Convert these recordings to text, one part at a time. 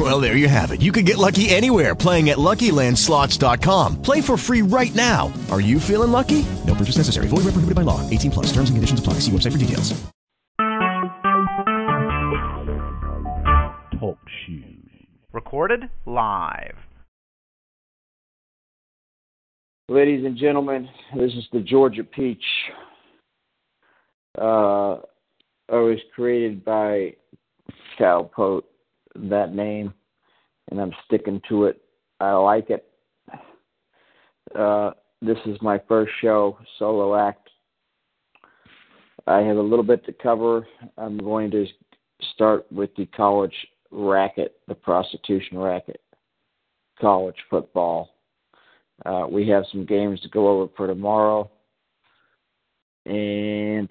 Well, there you have it. You can get lucky anywhere playing at LuckyLandSlots.com. Play for free right now. Are you feeling lucky? No purchase necessary. Void where prohibited by law. 18 plus. Terms and conditions apply. See website for details. Talk shoes. Recorded live. Ladies and gentlemen, this is the Georgia Peach. Uh, I was created by Cal Pote, that name, and I'm sticking to it. I like it. Uh, this is my first show, solo act. I have a little bit to cover. I'm going to start with the college racket, the prostitution racket, college football. Uh, we have some games to go over for tomorrow, and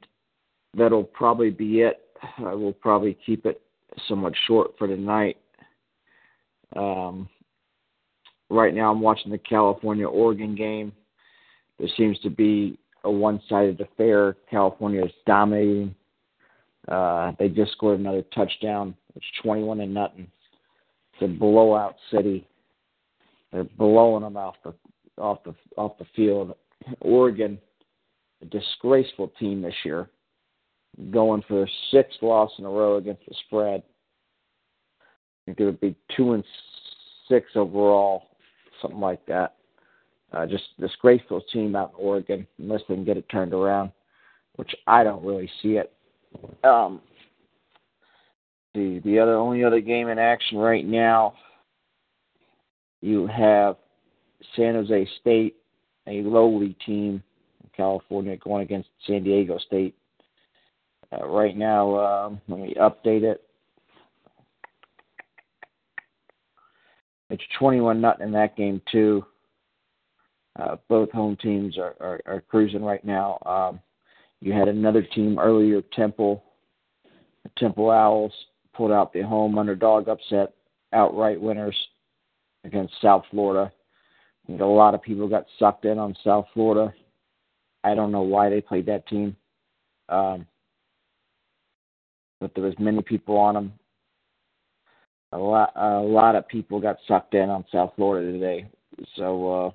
that'll probably be it. I will probably keep it somewhat short for tonight. Um, right now, I'm watching the California Oregon game. There seems to be a one sided affair. California is dominating. Uh, they just scored another touchdown. It's 21 to nothing. It's a blowout city. They're blowing them off the off the off the field. Oregon, a disgraceful team this year, going for their sixth loss in a row against the spread. I think it would be two and six overall, something like that. Uh, just disgraceful team out in Oregon, unless they can get it turned around, which I don't really see it. Um, the the other only other game in action right now, you have San Jose State, a lowly team in California, going against San Diego State. Uh, right now, um, let me update it. It's 21 nothing in that game too. Uh, both home teams are, are, are cruising right now. Um, you had another team earlier, Temple. The Temple Owls pulled out the home underdog upset, outright winners against South Florida. I think a lot of people got sucked in on South Florida. I don't know why they played that team, um, but there was many people on them. A lot, a lot of people got sucked in on South Florida today. So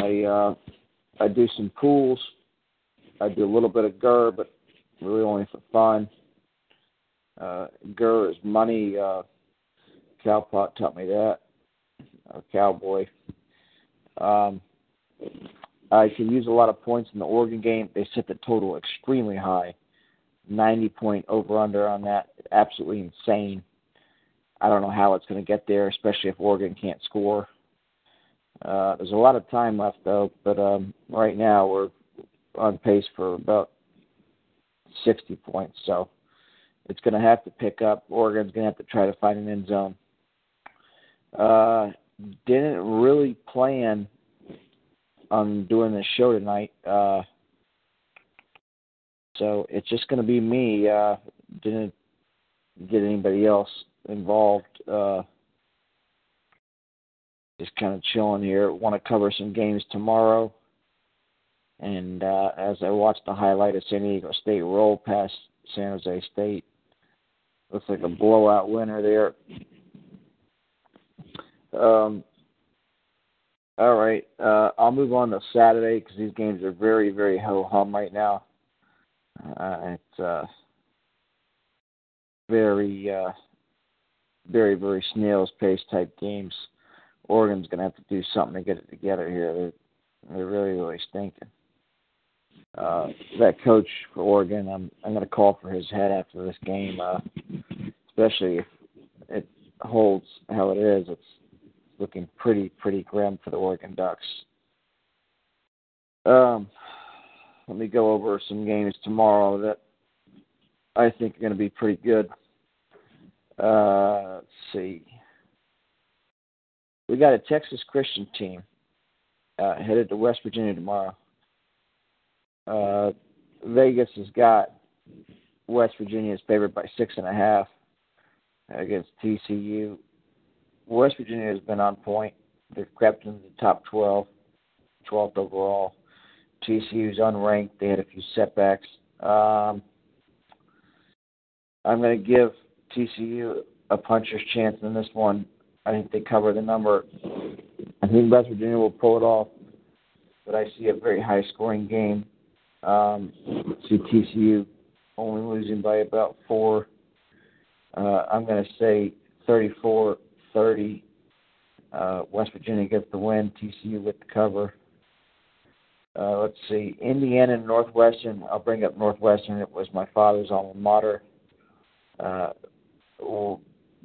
uh, I, uh, I do some pools. I do a little bit of GER, but really only for fun. Uh, GER is money. Uh, Cowpot taught me that. A cowboy. Um, I could use a lot of points in the Oregon game. They set the total extremely high, 90 point over under on that. Absolutely insane. I don't know how it's going to get there, especially if Oregon can't score. Uh, there's a lot of time left though, but um, right now we're on pace for about 60 points. So it's going to have to pick up. Oregon's going to have to try to find an end zone. Uh, didn't really plan on doing this show tonight. Uh, so it's just going to be me. Uh, didn't get anybody else involved. Uh, just kind of chilling here. Want to cover some games tomorrow. And uh, as I watch the highlight of San Diego State roll past San Jose State, looks like a blowout winner there. Um, all right, uh, I'll move on to Saturday because these games are very, very ho hum right now. Uh, it's uh, very, uh, very, very snail's pace type games. Oregon's going to have to do something to get it together here. They're, they're really, really stinking. Uh, that coach for Oregon, I'm I'm going to call for his head after this game, uh, especially if it holds how it is. It's looking pretty pretty grim for the Oregon Ducks. Um, let me go over some games tomorrow that I think are going to be pretty good. Uh, let's see. We got a Texas Christian team uh, headed to West Virginia tomorrow. Uh, Vegas has got West Virginia is favored by six and a half against TCU. West Virginia has been on point. They've crept into the top 12, 12th overall. TCU's unranked. They had a few setbacks. Um, I'm going to give TCU a puncher's chance in this one. I think they cover the number. I think West Virginia will pull it off, but I see a very high scoring game. Um, see TCU only losing by about four. Uh, I'm going to say 34 30. Uh, West Virginia gets the win, TCU with the cover. Uh, let's see, Indiana and Northwestern. I'll bring up Northwestern. It was my father's alma mater. Uh,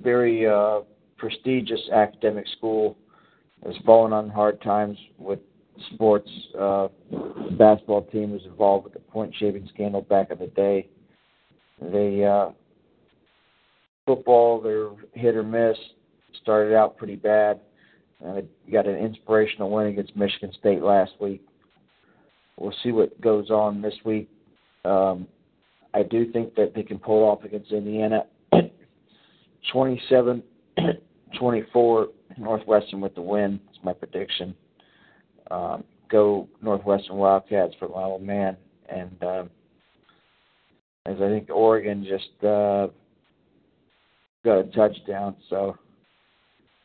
very uh, prestigious academic school. Has fallen on hard times with sports. Uh, the basketball team was involved with the point shaving scandal back in the day. They uh, football, they're hit or miss. Started out pretty bad. Uh, got an inspirational win against Michigan State last week. We'll see what goes on this week. Um, I do think that they can pull off against Indiana. 27 24 Northwestern with the win. That's my prediction. Um, go Northwestern Wildcats for my old man. And um, as I think Oregon just uh, got a touchdown, so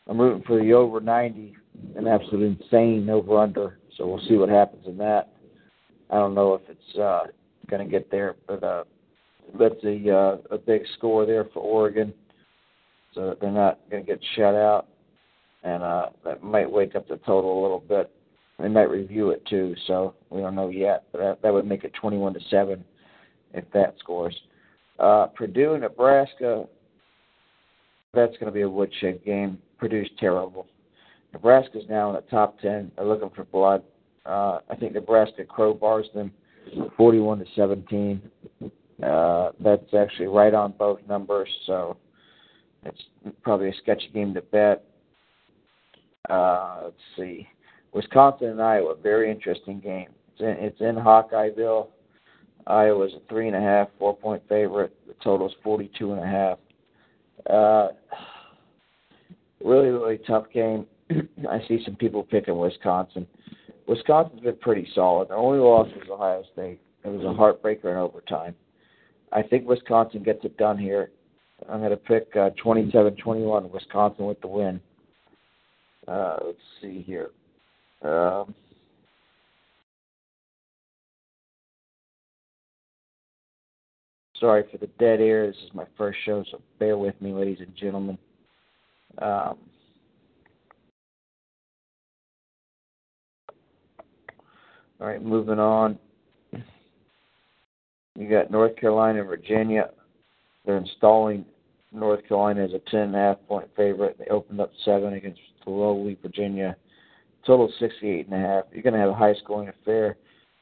I'm rooting for the over 90, an absolute insane over under. So we'll see what happens in that. I don't know if it's uh, going to get there, but uh, that's a uh, a big score there for Oregon. So they're not going to get shut out, and uh, that might wake up the total a little bit. They might review it too, so we don't know yet. But that, that would make it 21 to seven if that scores. Uh, Purdue, Nebraska. That's going to be a woodshed game. Purdue's terrible. Nebraska's now in the top 10. They're looking for blood. Uh, I think Nebraska crowbars them 41 to 17. Uh, that's actually right on both numbers, so it's probably a sketchy game to bet. Uh, let's see. Wisconsin and Iowa, very interesting game. It's in, it's in Hawkeyeville. Iowa's a three and a half, four point favorite. The total's forty two and a half. Uh, really, really tough game. I see some people picking Wisconsin. Wisconsin's been pretty solid. Their only loss was Ohio State. It was a heartbreaker in overtime. I think Wisconsin gets it done here. I'm going to pick uh, 27-21 Wisconsin with the win. Uh, let's see here. Um, sorry for the dead air. This is my first show, so bear with me, ladies and gentlemen. Um, all right, moving on. You got North Carolina and Virginia. They're installing North Carolina as a ten and a half point favorite. They opened up seven against lowly Virginia. Total sixty eight and a half. You're going to have a high scoring affair.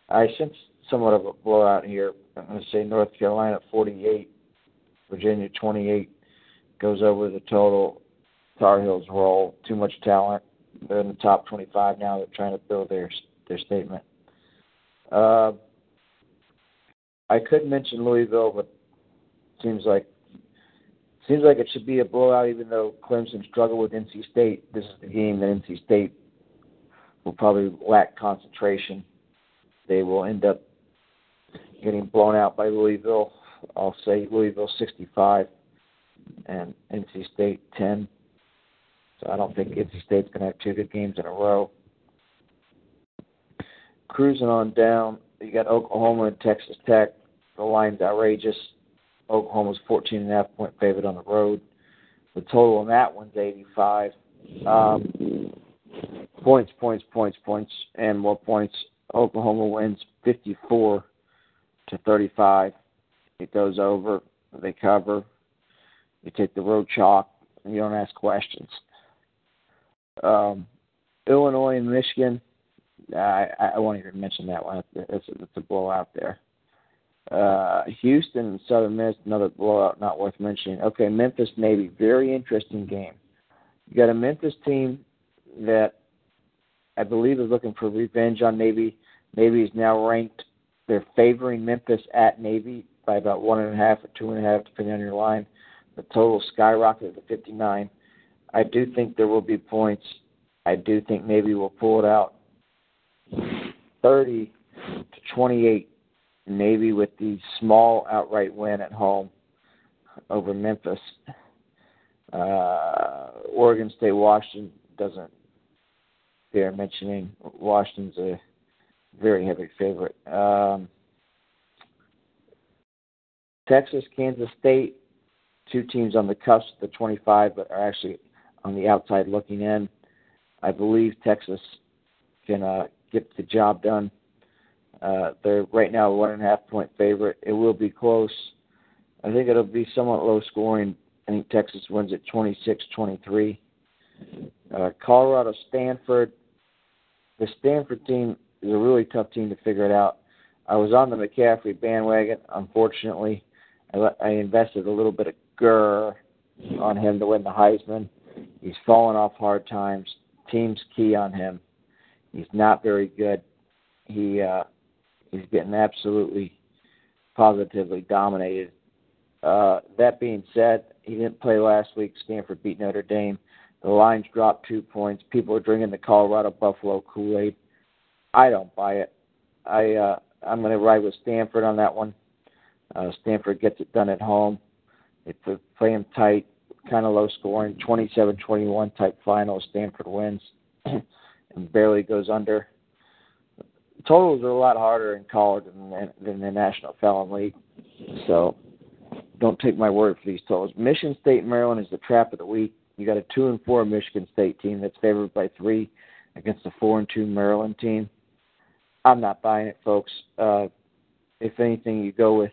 I sense somewhat of a blowout here. I'm going to say North Carolina 48, Virginia 28 goes over the total. Tar Heels roll. Too much talent. They're in the top 25 now. They're trying to build their their statement. Uh, I could mention Louisville, but seems like seems like it should be a blowout. Even though Clemson struggled with NC State, this is the game that NC State will probably lack concentration. They will end up getting blown out by Louisville. I'll say Louisville 65 and NC State 10. So I don't think NC State's going to have two good games in a row. Cruising on down, you got Oklahoma and Texas Tech. The line's outrageous. Oklahoma's 14 and a half point favorite on the road. The total on that one's 85. Um, points, points, points, points, and more points. Oklahoma wins 54 to 35. It goes over. They cover. You take the road chalk. And you don't ask questions. Um, Illinois and Michigan. I, I won't even mention that one. It's, it's a blowout there. Uh, Houston Southern Miss, another blowout, not worth mentioning. Okay, Memphis Navy, very interesting game. You got a Memphis team that I believe is looking for revenge on Navy. Navy is now ranked. They're favoring Memphis at Navy. by about one and a half or two and a half, depending on your line. The total skyrocketed to 59. I do think there will be points. I do think maybe we'll pull it out 30 to 28, maybe with the small outright win at home over Memphis. Uh, Oregon State, Washington doesn't bear mentioning. Washington's a very heavy favorite. Um, Texas, Kansas State, two teams on the cusp of the 25, but are actually on the outside looking in. I believe Texas can uh, get the job done. Uh, they're right now a one and a half point favorite. It will be close. I think it'll be somewhat low scoring. I think Texas wins at 26-23. Uh, Colorado, Stanford. The Stanford team is a really tough team to figure it out. I was on the McCaffrey bandwagon. Unfortunately, I, I invested a little bit of grr on him to win the Heisman. He's fallen off hard times. Team's key on him. He's not very good. He uh, he's getting absolutely, positively dominated. Uh, that being said, he didn't play last week. Stanford beat Notre Dame. The lines dropped two points. People are drinking the Colorado Buffalo Kool Aid. I don't buy it. I uh, I'm going to ride with Stanford on that one. Uh, Stanford gets it done at home. It's a play them tight, kind of low scoring, 27-21 type final. Stanford wins and barely goes under. Totals are a lot harder in college than, than the National Felon League, so don't take my word for these totals. Michigan State Maryland is the trap of the week. You got a two and four Michigan State team that's favored by three against a four and two Maryland team. I'm not buying it, folks. Uh, if anything, you go with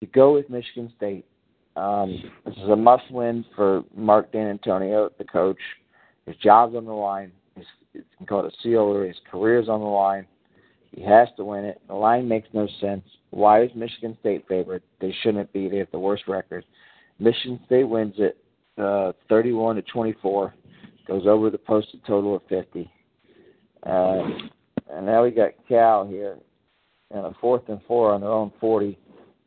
you go with Michigan State. Um, this is a must-win for Mark Dantonio, the coach. His job's on the line. It's called a seal. His career's on the line. He has to win it. The line makes no sense. Why is Michigan State favored? They shouldn't be. They have the worst record. Michigan State wins it, uh, 31 to 24. Goes over the posted total of 50. Uh, and now we got Cal here, and a fourth and four on their own 40,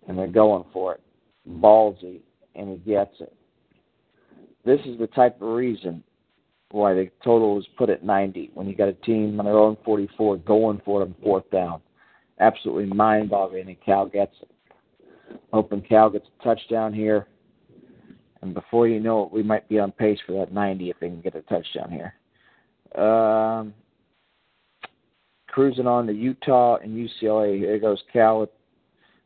and they're going for it. Ballsy, and he gets it. This is the type of reason why the total was put at 90 when you got a team on their own 44 going for it on fourth down. Absolutely mind boggling, and Cal gets it. Hoping Cal gets a touchdown here. And before you know it, we might be on pace for that 90 if they can get a touchdown here. Um, cruising on to Utah and UCLA. Here goes Cal with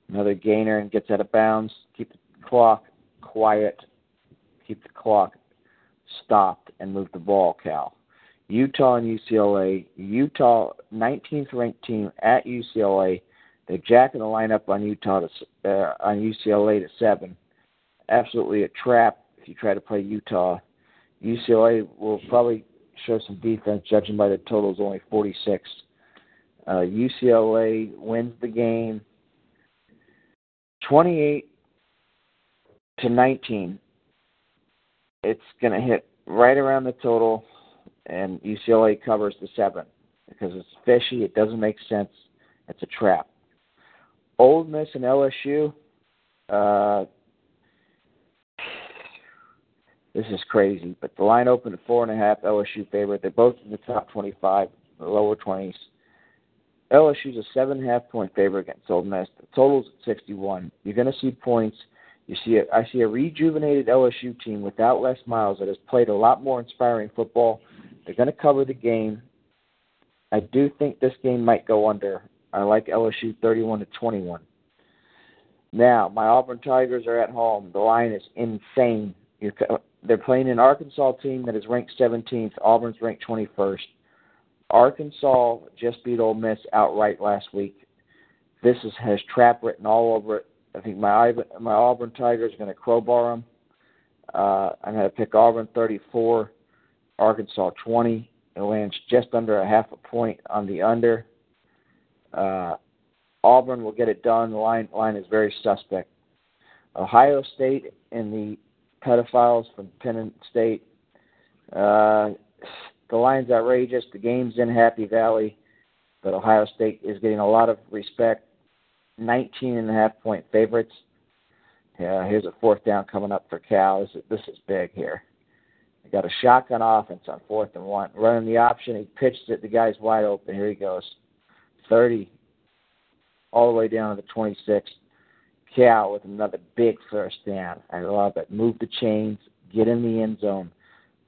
another gainer and gets out of bounds. Keep the clock quiet. Keep the clock stopped and moved the ball, Cal. Utah and UCLA. Utah, 19th ranked team at UCLA. They're jacking the lineup on Utah to uh, on UCLA to seven. Absolutely a trap if you try to play Utah. UCLA will probably show some defense, judging by the totals only 46. Uh, UCLA wins the game 28 to 19 it's going to hit right around the total, and UCLA covers the seven because it's fishy. It doesn't make sense. It's a trap. Ole Miss and LSU. Uh, this is crazy, but the line opened at four and a half. LSU favorite. They're both in the top twenty-five, the lower twenties. LSU's a seven and a half point favorite against Ole Miss. The total's at sixty-one. You're going to see points. You see, I see a rejuvenated LSU team without Les Miles that has played a lot more inspiring football. They're going to cover the game. I do think this game might go under. I like LSU 31 to 21. Now, my Auburn Tigers are at home. The line is insane. You're, they're playing an Arkansas team that is ranked 17th. Auburn's ranked 21st. Arkansas just beat Ole Miss outright last week. This is, has trap written all over it. I think my my Auburn Tigers are going to crowbar them. Uh, I'm going to pick Auburn 34, Arkansas 20. It lands just under a half a point on the under. Uh, Auburn will get it done. The line line is very suspect. Ohio State and the pedophiles from Penn State. Uh, the line's outrageous. The game's in Happy Valley, but Ohio State is getting a lot of respect 19 and a half point favorites. Yeah, here's a fourth down coming up for Cal. This is, this is big here. They got a shotgun offense on fourth and one. Running the option, he pitched it. The guy's wide open. Here he goes. 30 all the way down to the 26. Cal with another big first down. I love it. Move the chains, get in the end zone.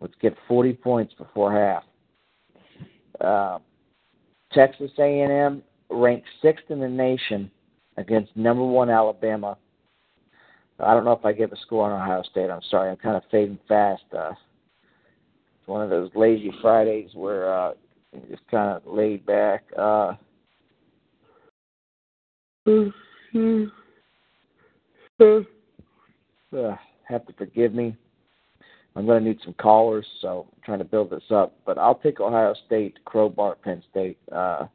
Let's get 40 points before half. Uh, Texas A&M ranked sixth in the nation against number one Alabama. I don't know if I give a score on Ohio State. I'm sorry. I'm kind of fading fast. Uh, it's one of those lazy Fridays where uh, you're just kind of laid back. Uh, uh, have to forgive me. I'm going to need some callers, so I'm trying to build this up. But I'll take Ohio State, crowbar Penn State. Uh,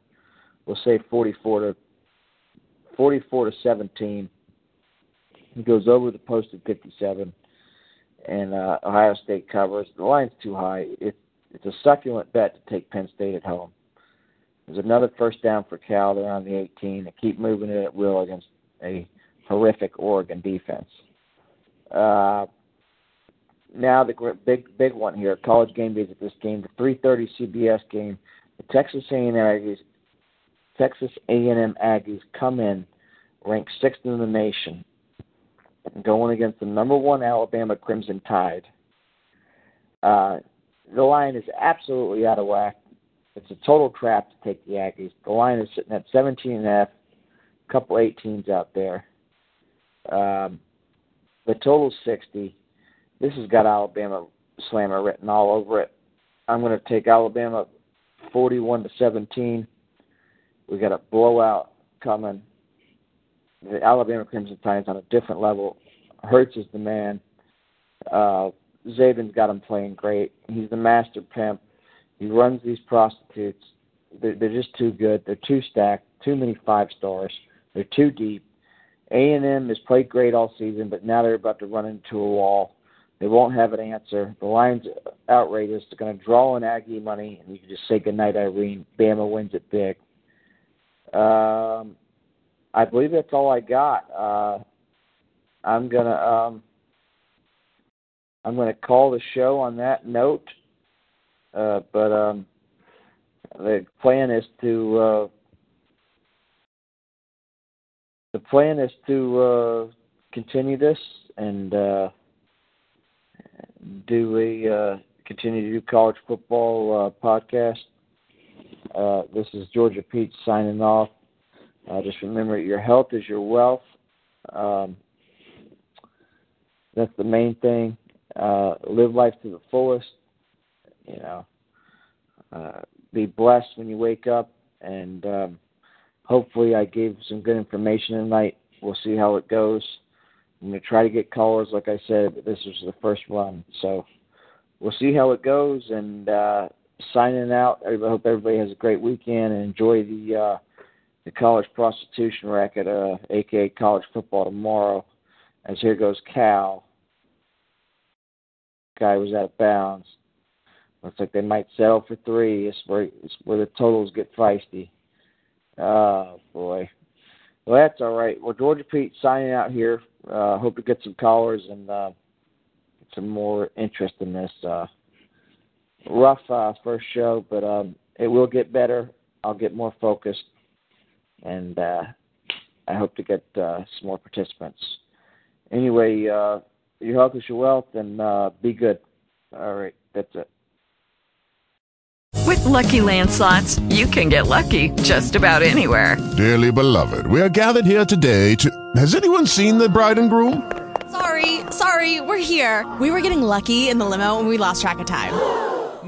we'll say 44 to 44 to 17. He goes over the posted 57, and uh, Ohio State covers. The line's too high. It, it's a succulent bet to take Penn State at home. There's another first down for Cal. They're on the 18. They keep moving it at will against a horrific Oregon defense. Uh, now the big big one here, college game days at this game, the 3:30 CBS game, the Texas A&M Aggies, Texas A&M Aggies come in ranked sixth in the nation, going against the number one Alabama Crimson Tide. Uh, the line is absolutely out of whack. It's a total trap to take the Aggies. The line is sitting at 17 and a half. A couple 18s out there. Um, the total's 60. This has got Alabama slammer written all over it. I'm going to take Alabama 41 to 17. We got a blowout coming. The Alabama Crimson Tide's on a different level. Hurts is the man. Uh, Saban's got him playing great. He's the master pimp. He runs these prostitutes. They're, they're just too good. They're too stacked. Too many five stars. They're too deep. A and M has played great all season, but now they're about to run into a wall. They won't have an answer. The line's outrageous. They're going to draw in Aggie money, and you can just say goodnight, Irene. Bama wins it big. Um, I believe that's all I got. Uh, I'm gonna um, I'm gonna call the show on that note. Uh, but um, the plan is to uh, the plan is to uh, continue this and uh, do a uh, continue to do college football uh, podcast. Uh, this is Georgia Pete signing off. Uh, just remember, your health is your wealth. Um, that's the main thing. Uh, live life to the fullest. You know, uh, be blessed when you wake up, and um, hopefully, I gave some good information tonight. We'll see how it goes. I'm to try to get callers, like I said, but this was the first one, so we'll see how it goes. And uh, signing out. I hope everybody has a great weekend and enjoy the uh, the college prostitution racket, uh, aka college football tomorrow. As here goes Cal. Guy was out of bounds. Looks like they might settle for three. It's where it's where the totals get feisty. Oh boy. Well, that's all right. Well, Georgia Pete signing out here. Uh, hope to get some callers and uh, some more interest in this. Uh, rough uh, first show, but um, it will get better. I'll get more focused, and uh, I hope to get uh, some more participants. Anyway, uh, your health is your wealth, and uh, be good. All right, that's it. With Lucky Land slots, you can get lucky just about anywhere. Dearly beloved, we are gathered here today to. Has anyone seen the bride and groom? Sorry, sorry, we're here. We were getting lucky in the limo, and we lost track of time.